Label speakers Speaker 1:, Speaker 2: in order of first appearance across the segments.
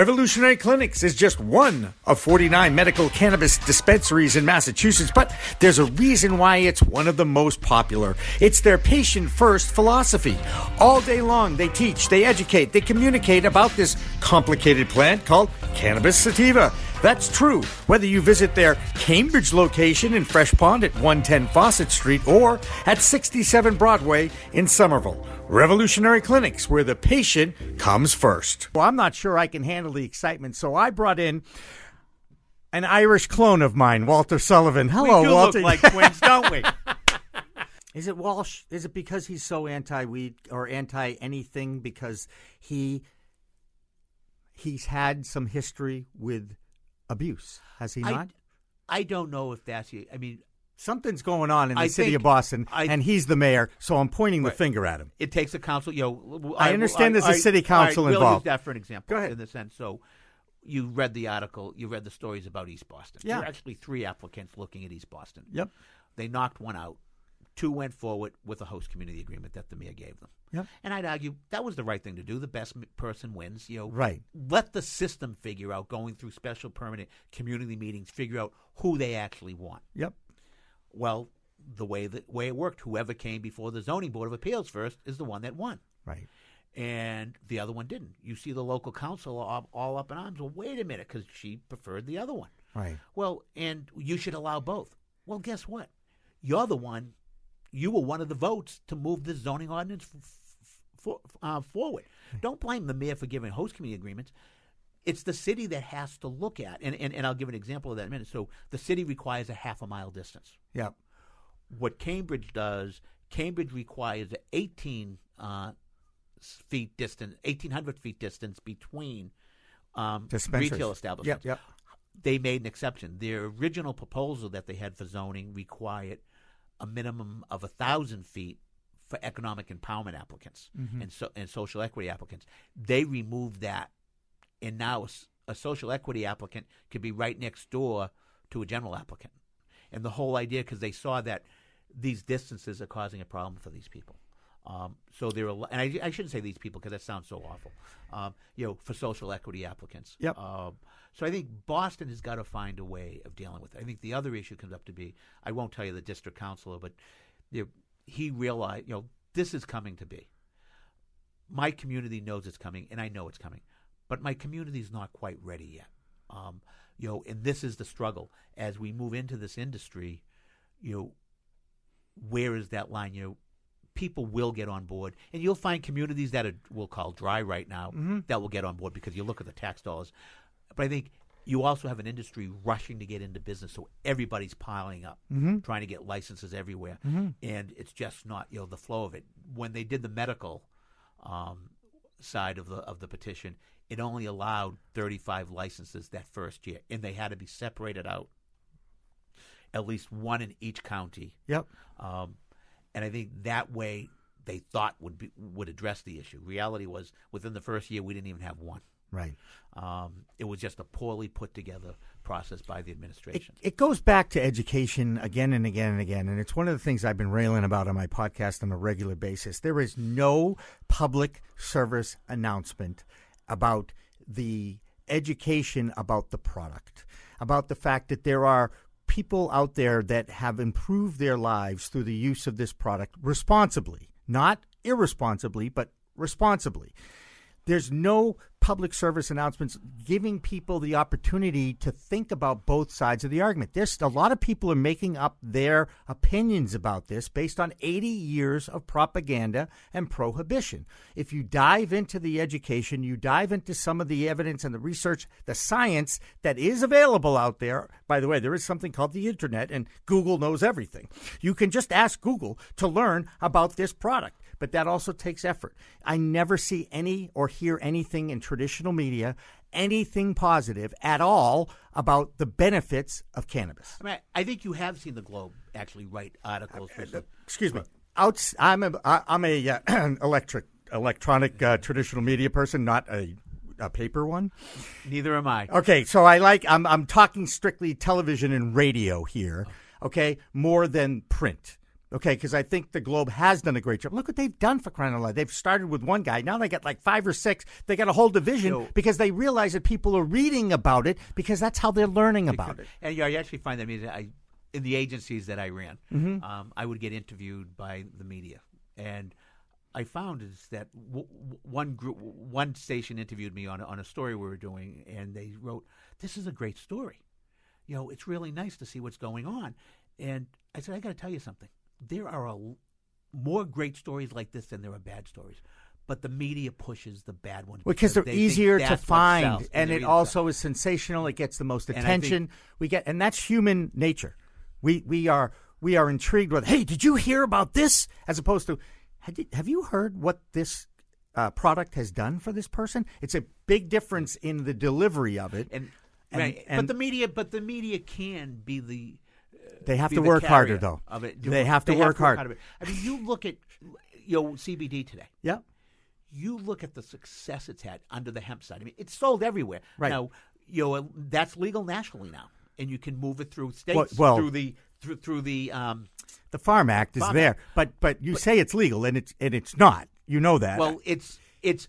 Speaker 1: Revolutionary Clinics is just one of 49 medical cannabis dispensaries in Massachusetts, but there's a reason why it's one of the most popular. It's their patient first philosophy. All day long, they teach, they educate, they communicate about this complicated plant called cannabis sativa. That's true whether you visit their Cambridge location in Fresh Pond at 110 Fawcett Street or at 67 Broadway in Somerville. Revolutionary Clinics, where the patient comes first. Well, I'm not sure I can handle the excitement, so I brought in an Irish clone of mine, Walter Sullivan. Hello,
Speaker 2: we do
Speaker 1: Walter.
Speaker 2: look like twins, don't we?
Speaker 1: Is it Walsh? Is it because he's so anti-weed or anti anything because he he's had some history with abuse? Has he not?
Speaker 2: I don't know if that's. I mean,
Speaker 1: Something's going on in the
Speaker 2: I
Speaker 1: city of Boston,
Speaker 2: I-
Speaker 1: and he's the mayor, so I'm pointing the finger at him.
Speaker 2: it takes a council. You know,
Speaker 1: I understand there's a
Speaker 2: right,
Speaker 1: city
Speaker 2: right,
Speaker 1: council
Speaker 2: we'll
Speaker 1: involved.
Speaker 2: use that for an example.
Speaker 1: Go ahead.
Speaker 2: In the sense, so you read the article, you read the stories about East Boston.
Speaker 1: Yeah.
Speaker 2: There were actually three applicants looking at East Boston.
Speaker 1: Yep.
Speaker 2: They knocked one out. Two went forward with a host community agreement that the mayor gave them.
Speaker 1: Yep.
Speaker 2: And I'd argue that was the right thing to do. The best person wins. You know,
Speaker 1: Right.
Speaker 2: Let the system figure out going through special permanent community meetings, figure out who they actually want.
Speaker 1: Yep.
Speaker 2: Well, the way that way it worked, whoever came before the zoning board of appeals first is the one that won,
Speaker 1: Right.
Speaker 2: and the other one didn't. You see the local council all, all up in arms. Well, wait a minute, because she preferred the other one.
Speaker 1: Right.
Speaker 2: Well, and you should allow both. Well, guess what? You're the one. You were one of the votes to move this zoning ordinance f- f- for, uh, forward. Don't blame the mayor for giving host community agreements. It's the city that has to look at, and, and, and I'll give an example of that in a minute. So the city requires a half a mile distance
Speaker 1: Yep.
Speaker 2: what Cambridge does, Cambridge requires 18 uh, feet distance, 1,800 feet distance between um, retail establishments.
Speaker 1: Yep. Yep.
Speaker 2: They made an exception. Their original proposal that they had for zoning required a minimum of a thousand feet for economic empowerment applicants
Speaker 1: Mm-hmm.
Speaker 2: and so and social equity applicants. They removed that, and now a social equity applicant could be right next door to a general applicant. And the whole idea, because they saw that these distances are causing a problem for these people. Um, so there are, and I, I shouldn't say these people because that sounds so awful. Um, you know, for social equity applicants.
Speaker 1: Yep.
Speaker 2: Um, so I think Boston has got to find a way of dealing with it. I think the other issue comes up to be, I won't tell you the district councilor, but you know, he realized, you know, this is coming to be. My community knows it's coming, and I know it's coming, but my community is not quite ready yet. Um, you know, and this is the struggle as we move into this industry. You know, where is that line? You know, people will get on board, and you'll find communities that are we'll call dry right now that will get on board because you look at the tax dollars. But I think you also have an industry rushing to get into business, so everybody's piling up, trying to get licenses everywhere, and it's just not you know the flow of it. When they did the medical um, side of the of the petition, it only allowed 35 licenses that first year, and they had to be separated out, at least one in each county.
Speaker 1: Yep.
Speaker 2: Um, and I think that way they thought would be would address the issue. Reality was within the first year we didn't even have one.
Speaker 1: Right.
Speaker 2: Um, it was just a poorly put together process by the
Speaker 1: It,
Speaker 2: administration.
Speaker 1: it goes back to education again and again and again, and it's one of the things I've been railing about on my podcast on a regular basis. There is no public service announcement about the education about the product, about the fact that there are people out there that have improved their lives through the use of this product responsibly, not irresponsibly, but responsibly. There's no public service announcements giving people the opportunity to think about both sides of the argument. There's a lot of people are making up their opinions about this based on 80 years of propaganda and prohibition. If you dive into the education, you dive into some of the evidence and the research, the science that is available out there. By the way, there is something called the internet and Google knows everything. You can just ask Google to learn about this product but that also takes effort. I never see any or hear anything in traditional media, anything positive at all about the benefits of cannabis.
Speaker 2: I mean, I think you have seen the Globe actually write articles. For some,
Speaker 1: Excuse me. Out, I'm a I'm a uh, electric electronic uh, traditional media person, not a a paper one.
Speaker 2: Neither am I.
Speaker 1: Okay, so I like I'm I'm talking strictly television and radio here. Okay, more than print. Okay, because I think the Globe has done a great job. Look what they've done for crying out loud. They've started with one guy. Now they got like five or six. They got a whole division
Speaker 2: So-
Speaker 1: because they realize that people are reading about it because that's how they're learning about it.
Speaker 2: And yeah, I actually find that I mean, I, in the agencies that I ran,
Speaker 1: Mm-hmm.
Speaker 2: um, I would get interviewed by the media, and I found is that w- one group, one station interviewed me on a, on a story we were doing, and they wrote, "This is a great story. You know, it's really nice to see what's going on." And I said, "I got to tell you something. There are a more great stories like this than there are bad stories." But the media pushes the bad ones
Speaker 1: because they're
Speaker 2: they
Speaker 1: easier to find
Speaker 2: sells,
Speaker 1: and
Speaker 2: they're
Speaker 1: it also
Speaker 2: sell.
Speaker 1: is sensational it gets the most
Speaker 2: I think-
Speaker 1: attention we get and that's human nature we we are we are intrigued with hey did you hear about this as opposed to have you heard what this uh, product has done for this person it's a big difference in the delivery of it
Speaker 2: and,
Speaker 1: And-
Speaker 2: right.
Speaker 1: and-
Speaker 2: but the media, but the media can be the
Speaker 1: they have to work harder though
Speaker 2: Of it.
Speaker 1: they have to
Speaker 2: They
Speaker 1: work hard
Speaker 2: out of it. I mean, you look at you know CBD today.
Speaker 1: yeah
Speaker 2: You look at the success it's had under the hemp side. I mean, it's sold everywhere
Speaker 1: Right.
Speaker 2: now. You know that's legal nationally now, and you can move it through states
Speaker 1: Well- well-
Speaker 2: through the through through the um,
Speaker 1: the farm act is
Speaker 2: Farm
Speaker 1: there
Speaker 2: Act.
Speaker 1: but but you say it's legal and it's and it's not you know that
Speaker 2: well, it's it's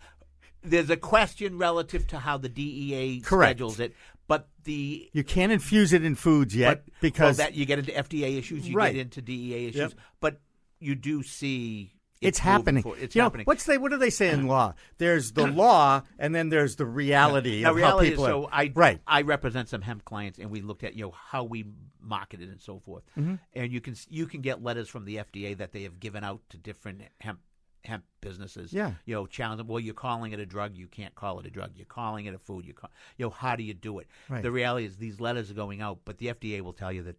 Speaker 2: there's a question relative to how the DEA
Speaker 1: Correct.
Speaker 2: schedules it, but the
Speaker 1: you can't infuse it in foods yet
Speaker 2: but,
Speaker 1: because
Speaker 2: well, that you get into FDA issues, you
Speaker 1: Right.
Speaker 2: get into DEA issues,
Speaker 1: Yep.
Speaker 2: but you do see
Speaker 1: it's,
Speaker 2: moving
Speaker 1: happening.
Speaker 2: forward. It's
Speaker 1: you know,
Speaker 2: happening.
Speaker 1: what's they? What do they say in law? There's the law, and then there's the reality
Speaker 2: now,
Speaker 1: of
Speaker 2: reality
Speaker 1: how people
Speaker 2: is, so I
Speaker 1: right.
Speaker 2: I represent some hemp clients, and we looked at you know how we marketed and so forth.
Speaker 1: Mm-hmm.
Speaker 2: And you can you can get letters from the FDA that they have given out to different hemp hemp businesses.
Speaker 1: Yeah.
Speaker 2: you know, challenging. Well, you're calling it a drug. You can't call it a drug. You're calling it a food. You call, you know, how do you do it?
Speaker 1: Right.
Speaker 2: The reality is these letters are going out, but the FDA will tell you that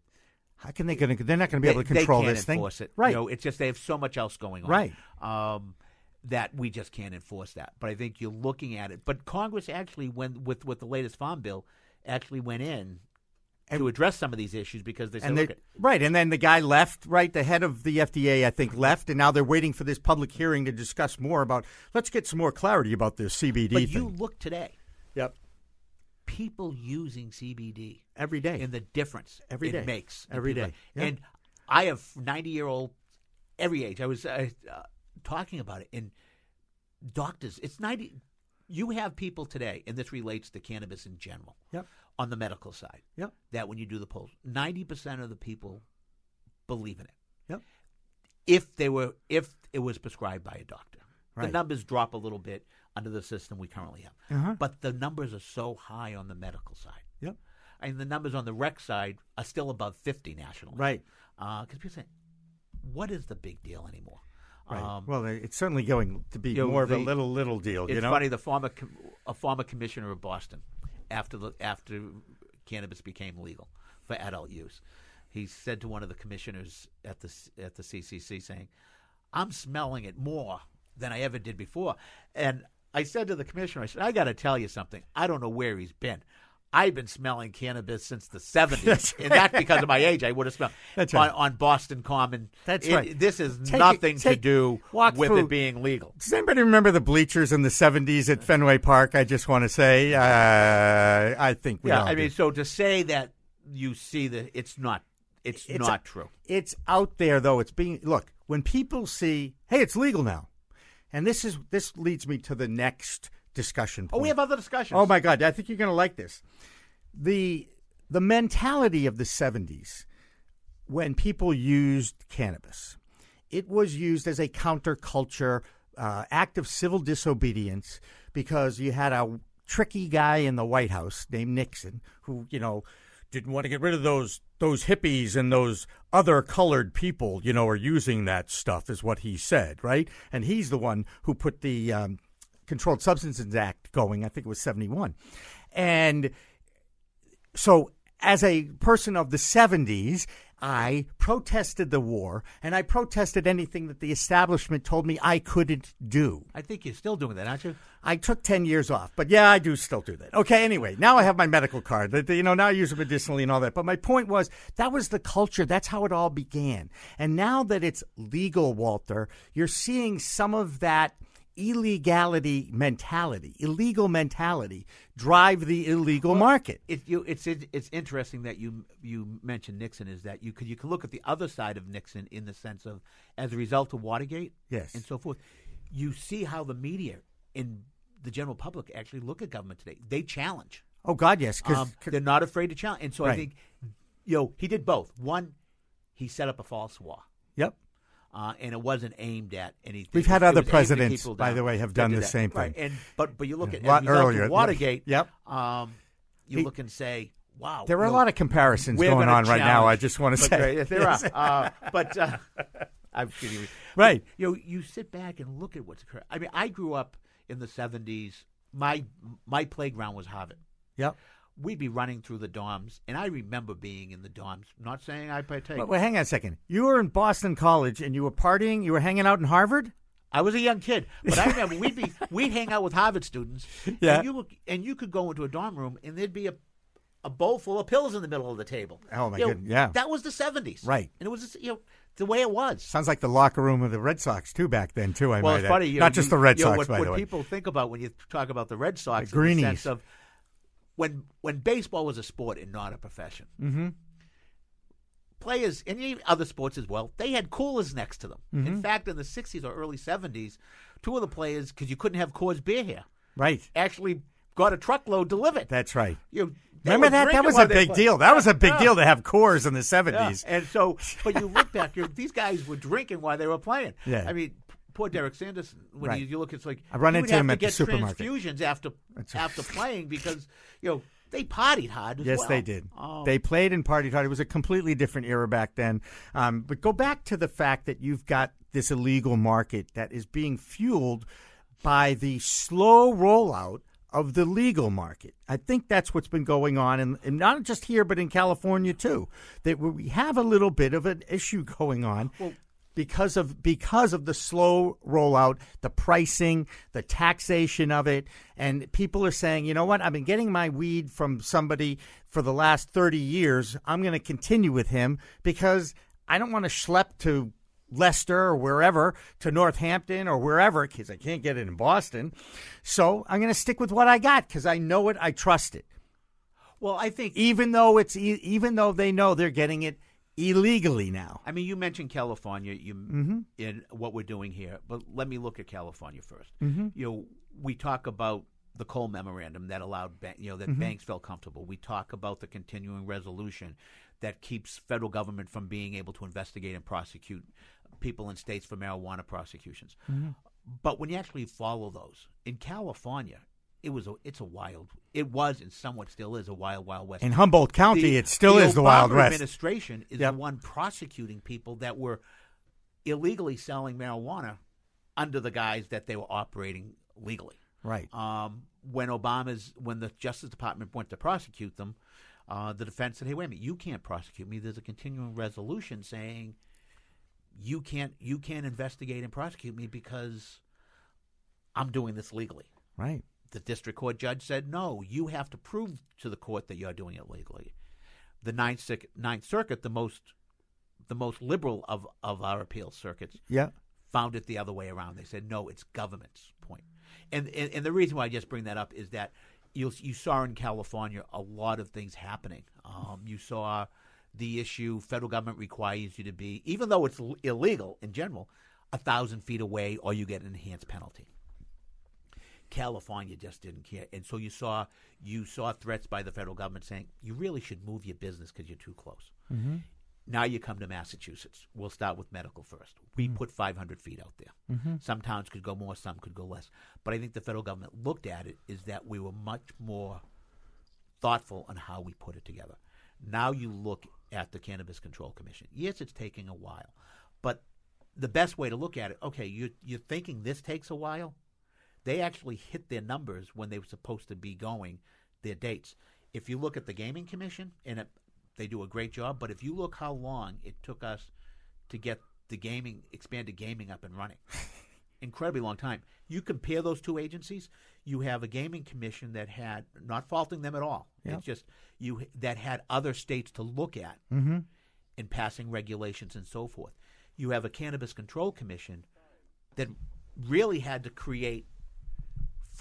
Speaker 1: How can they? Gonna, they're not going to be able to control
Speaker 2: they can't
Speaker 1: this thing.
Speaker 2: enforce it.
Speaker 1: Right.
Speaker 2: You know, it's just they have so much else going on.
Speaker 1: Right.
Speaker 2: Um, that we just can't enforce that. But I think you're looking at it. But Congress actually, when with with the latest farm bill, actually went in to address some of these issues because they said,
Speaker 1: and right, and then the guy left. Right, the head of the FDA, I think, left, and now they're waiting for this public hearing to discuss more about. Let's get some more clarity about this CBD
Speaker 2: but
Speaker 1: thing.
Speaker 2: you look today,
Speaker 1: yep,
Speaker 2: people using CBD
Speaker 1: every day.
Speaker 2: and the difference
Speaker 1: Every
Speaker 2: it
Speaker 1: day.
Speaker 2: makes every day.
Speaker 1: Every
Speaker 2: people's
Speaker 1: day.
Speaker 2: life.
Speaker 1: Yeah.
Speaker 2: And I have 90 year old every age. I was uh, uh, talking about it, and doctors, it's 90. You have people today, and this relates to cannabis in general.
Speaker 1: Yep.
Speaker 2: On the medical side,
Speaker 1: Yep.
Speaker 2: that when you do the polls, 90% of the people believe in it.
Speaker 1: Yep.
Speaker 2: If they were, if it was prescribed by a doctor,
Speaker 1: Right.
Speaker 2: the numbers drop a little bit under the system we currently have.
Speaker 1: Uh-huh.
Speaker 2: But the numbers are so high on the medical side.
Speaker 1: Yep.
Speaker 2: And the numbers on the rec side are still above 50 nationally.
Speaker 1: Right.
Speaker 2: Because people say, what is the big deal anymore?
Speaker 1: Right.
Speaker 2: Um,
Speaker 1: well, it's certainly going to be
Speaker 2: you know,
Speaker 1: more of a little little deal.
Speaker 2: it's
Speaker 1: you know.
Speaker 2: funny. The former com- a former commissioner of Boston, after the after cannabis became legal for adult use, he said to one of the commissioners at the at the CCC, saying, "I'm smelling it more than I ever did before." And I said to the commissioner, "I said, I got to tell you something. I don't know where he's been." I've been smelling cannabis since the 70s,
Speaker 1: That's
Speaker 2: and that's because of my age. I would have smelled
Speaker 1: That's
Speaker 2: on,
Speaker 1: right.
Speaker 2: on Boston Common.
Speaker 1: That's
Speaker 2: It-
Speaker 1: right.
Speaker 2: This is
Speaker 1: Take it-
Speaker 2: nothing to do with
Speaker 1: through-
Speaker 2: it being legal.
Speaker 1: Does anybody remember the bleachers in the '70s at Fenway Park? I just want to say, uh, I think we
Speaker 2: Yeah, I mean,
Speaker 1: do.
Speaker 2: so to say that you see that it's not, it's,
Speaker 1: It's
Speaker 2: not
Speaker 1: a-
Speaker 2: true.
Speaker 1: it's out there though. It's being look when people see, hey, it's legal now, and this is this leads me to the next discussion.
Speaker 2: Oh, we have other discussions.
Speaker 1: Oh my God, I think you're going to like this. The the mentality of the 70s when people used cannabis, it was used as a counterculture uh, act of civil disobedience because you had a tricky guy in the White House named Nixon who, you know, didn't want to get rid of those those hippies and those other colored people, you know, are using that stuff, is what he said, right? And he's the one who put the um, Controlled Substances Act going. I think it was seventy one, and so as a person of the seventies, I protested the war and I protested anything that the establishment told me I couldn't do.
Speaker 2: I think you're still doing that, aren't you?
Speaker 1: I took 10 years off, but yeah, I do still do that. Okay, anyway, now I have my medical card. You know, now I use it medicinally and all that. But my point was that was the culture. That's how it all began. And now that it's legal, Walter, you're seeing some of that illegality mentality, illegal mentality, drive the illegal
Speaker 2: Well,
Speaker 1: market.
Speaker 2: It, you, it's it, it's interesting that you you mentioned Nixon is that you could you can look at the other side of Nixon in the sense of as a result of Watergate,
Speaker 1: Yes.
Speaker 2: and so forth. You see how the media and the general public actually look at government today. They challenge.
Speaker 1: Oh God, yes, because
Speaker 2: Um, they're not afraid to challenge, and so I think you know he did both. One, he set up a false war.
Speaker 1: yep.
Speaker 2: Uh, and it wasn't aimed at anything.
Speaker 1: We've had
Speaker 2: It
Speaker 1: other presidents, by the way, have done the
Speaker 2: that.
Speaker 1: same
Speaker 2: Right,
Speaker 1: thing.
Speaker 2: And but but you look at
Speaker 1: A lot
Speaker 2: as a result of
Speaker 1: earlier.
Speaker 2: Watergate.
Speaker 1: Yep.
Speaker 2: Um, you
Speaker 1: He-
Speaker 2: look and say, wow.
Speaker 1: There are a lot of comparisons going on right now. I just want to
Speaker 2: but
Speaker 1: say
Speaker 2: there- there are. Uh, but uh, I'm kidding. you.
Speaker 1: Right.
Speaker 2: You know, you sit back and look at what's occurring. I mean, I grew up in the '70s. My my playground was Harvard.
Speaker 1: Yep.
Speaker 2: We'd be running through the dorms, and I remember being in the dorms. Not saying I partake.
Speaker 1: Wait, hang on a second. You were in Boston College and you were partying. You were hanging out in Harvard.
Speaker 2: I was a young kid, but I remember we'd be we'd hang out with Harvard students.
Speaker 1: Yeah.
Speaker 2: and you look, and you could go into a dorm room and there'd be a a bowl full of pills in the middle of the table.
Speaker 1: Oh, my
Speaker 2: You know,
Speaker 1: goodness, yeah.
Speaker 2: that was the seventies,
Speaker 1: Right.
Speaker 2: And it was you know the way it was.
Speaker 1: Sounds like the locker room of the Red Sox too back then too. I
Speaker 2: well,
Speaker 1: might
Speaker 2: it's funny,
Speaker 1: not
Speaker 2: know,
Speaker 1: just
Speaker 2: you-
Speaker 1: the Red
Speaker 2: you know,
Speaker 1: Sox,
Speaker 2: what,
Speaker 1: by
Speaker 2: what
Speaker 1: the way.
Speaker 2: people think about when you talk about the Red Sox,
Speaker 1: The
Speaker 2: in the
Speaker 1: greenies.
Speaker 2: sense of when when baseball was a sport and not a profession.
Speaker 1: mm-hmm.
Speaker 2: Players and other sports as well, they had coolers next to them.
Speaker 1: Mm-hmm.
Speaker 2: In fact, in the '60s or early '70s, two of the players, because you couldn't have Coors beer here,
Speaker 1: Right.
Speaker 2: actually got a truckload delivered.
Speaker 1: That's right.
Speaker 2: You
Speaker 1: Remember that? That was a big deal. That was a big
Speaker 2: Yeah.
Speaker 1: deal to have Coors in the
Speaker 2: Yeah.
Speaker 1: seventies.
Speaker 2: And so, but you look back, these guys were drinking while they were playing.
Speaker 1: Yeah.
Speaker 2: I mean, poor Derek Sanderson. When
Speaker 1: Right.
Speaker 2: you, you look, it's like
Speaker 1: I run into him
Speaker 2: to
Speaker 1: at the
Speaker 2: get
Speaker 1: supermarket.
Speaker 2: transfusions after after playing because you know they partied hard
Speaker 1: Yes,
Speaker 2: well.
Speaker 1: they did.
Speaker 2: Um,
Speaker 1: They played and partied hard. It was a completely different era back then. Um, but go back to the fact that you've got this illegal market that is being fueled by the slow rollout of the legal market. I think that's what's been going on, and, and not just here, but in California too. That we have a little bit of an issue going on. Because of because of the slow rollout, the pricing, the taxation of it, and people are saying, you know what? I've been getting my weed from somebody for the last thirty years. I'm going to continue with him because I don't want to schlep to Leicester or wherever to Northampton or wherever because I can't get it in Boston. So I'm going to stick with what I got because I know it, I trust it,
Speaker 2: well, I think.
Speaker 1: even though it's even though they know they're getting it illegally now.
Speaker 2: I mean, you mentioned California you,
Speaker 1: Mm-hmm.
Speaker 2: in what we're doing here, but let me look at California 1st
Speaker 1: Mm-hmm.
Speaker 2: You know, we talk about the Cole Memorandum that allowed, ban- you know,
Speaker 1: Mm-hmm.
Speaker 2: that banks felt comfortable. We talk about the continuing resolution that keeps federal government from being able to investigate and prosecute people in states for marijuana prosecutions.
Speaker 1: Mm-hmm.
Speaker 2: But when you actually follow those in California, it was a, it's a wild. It was and somewhat still is a wild, wild west.
Speaker 1: In Humboldt County,
Speaker 2: The-
Speaker 1: it still is the Wild
Speaker 2: Obama
Speaker 1: West.
Speaker 2: Administration is
Speaker 1: Yep.
Speaker 2: the one prosecuting people that were illegally selling marijuana under the guise that they were operating legally.
Speaker 1: Right.
Speaker 2: Um, when Obama's when the Justice Department went to prosecute them, uh, the defense said, "Hey, wait a minute, you can't prosecute me. There's a continuing resolution saying you can't you can't investigate and prosecute me because I'm doing this legally."
Speaker 1: Right.
Speaker 2: The district court judge said, no, you have to prove to the court that you're doing it legally. The Ninth, Circuit, Ninth Circuit, the most the most liberal of, of our appeal circuits,
Speaker 1: Yeah.
Speaker 2: found it the other way around. They said, no, it's government's point. And, and, and the reason why I just bring that up is that you, you saw in California a lot of things happening. Um, you saw the issue federal government requires you to be, even though it's l- illegal in general, a thousand feet away or you get an enhanced penalty. California just didn't care, and so you saw you saw threats by the federal government saying you really should move your business because you're too close. Now you come to Massachusetts. We'll start with medical first. We
Speaker 1: Mm-hmm.
Speaker 2: put 500 feet out there. Some towns could go more, some could go less. But I think the federal government looked at it is that we were much more thoughtful on how we put it together. Now you look at the Cannabis Control Commission. Yes, it's taking a while, but the best way to look at it, okay, you you're thinking this takes a while. They actually hit their numbers when they were supposed to be going, their dates. If you look at the Gaming Commission, and it, they do a great job, but if you look how long it took us to get the gaming expanded gaming up and running, incredibly long time. You compare those two agencies, you have a gaming commission that had not faulting them at all.
Speaker 1: Yep.
Speaker 2: It's just you that had other states to look at
Speaker 1: Mm-hmm.
Speaker 2: in passing regulations and so forth. You have a cannabis control commission that really had to create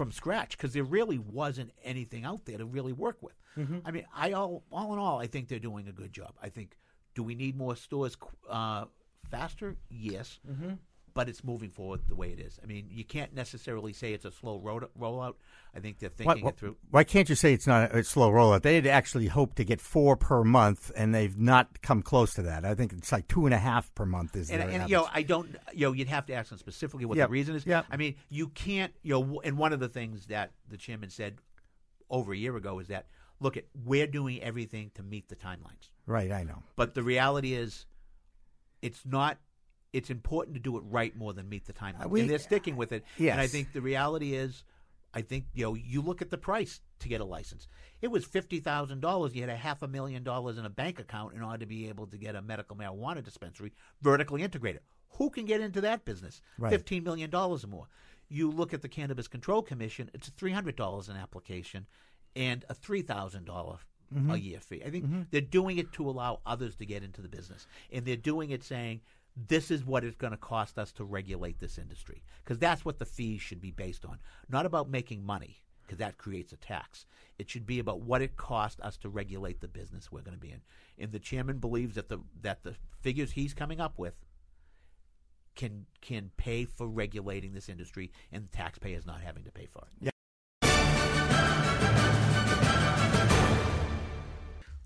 Speaker 2: from scratch because there really wasn't anything out there to really work with. I mean, I all all in all, I think they're doing a good job. I think do we need more stores uh, faster? Yes, but it's moving forward the way it is. I mean, you can't necessarily say it's a slow road, rollout. I think they're
Speaker 1: Why,
Speaker 2: thinking it through.
Speaker 1: why can't you say it's not a slow rollout? They had actually hoped to get four per month, and they've not come close to that. I think it's like two and a half per month is
Speaker 2: And, and you know. I don't, you know, you'd have to ask them specifically what
Speaker 1: Yep.
Speaker 2: the reason is.
Speaker 1: Yep.
Speaker 2: I mean, you can't, you know, and one of the things that the chairman said over a year ago is that, look, at we're doing everything to meet the timelines.
Speaker 1: right, I know.
Speaker 2: But the reality is, it's not. It's important to do it right more than meet the timeline,
Speaker 1: Uh, we-
Speaker 2: and they're sticking with it. And I think the reality is, I think you know, you look at the price to get a license. It was fifty thousand dollars. You had a half a million dollars in a bank account in order to be able to get a medical marijuana dispensary vertically integrated. Who can get into that business?
Speaker 1: Right.
Speaker 2: Fifteen million dollars or more. You look at the Cannabis Control Commission; it's three hundred dollars an application, and a three thousand dollar a year fee. I think they're doing it to allow others to get into the business, and they're doing it saying this is what it's going to cost us to regulate this industry because that's what the fees should be based on, not about making money because that creates a tax. It should be about what it costs us to regulate the business we're going to be in. And the chairman believes that the that the figures he's coming up with can can pay for regulating this industry and taxpayers not having to pay for it.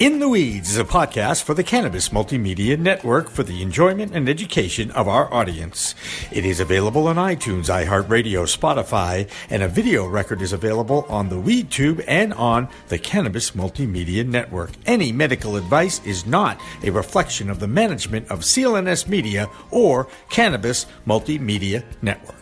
Speaker 1: In the Weeds is a podcast for the Cannabis Multimedia Network for the enjoyment and education of our audience. It is available on iTunes, iHeartRadio, Spotify, and a video record is available on the WeedTube and on the Cannabis Multimedia Network. Any medical advice is not a reflection of the management of CLNS Media or Cannabis Multimedia Network.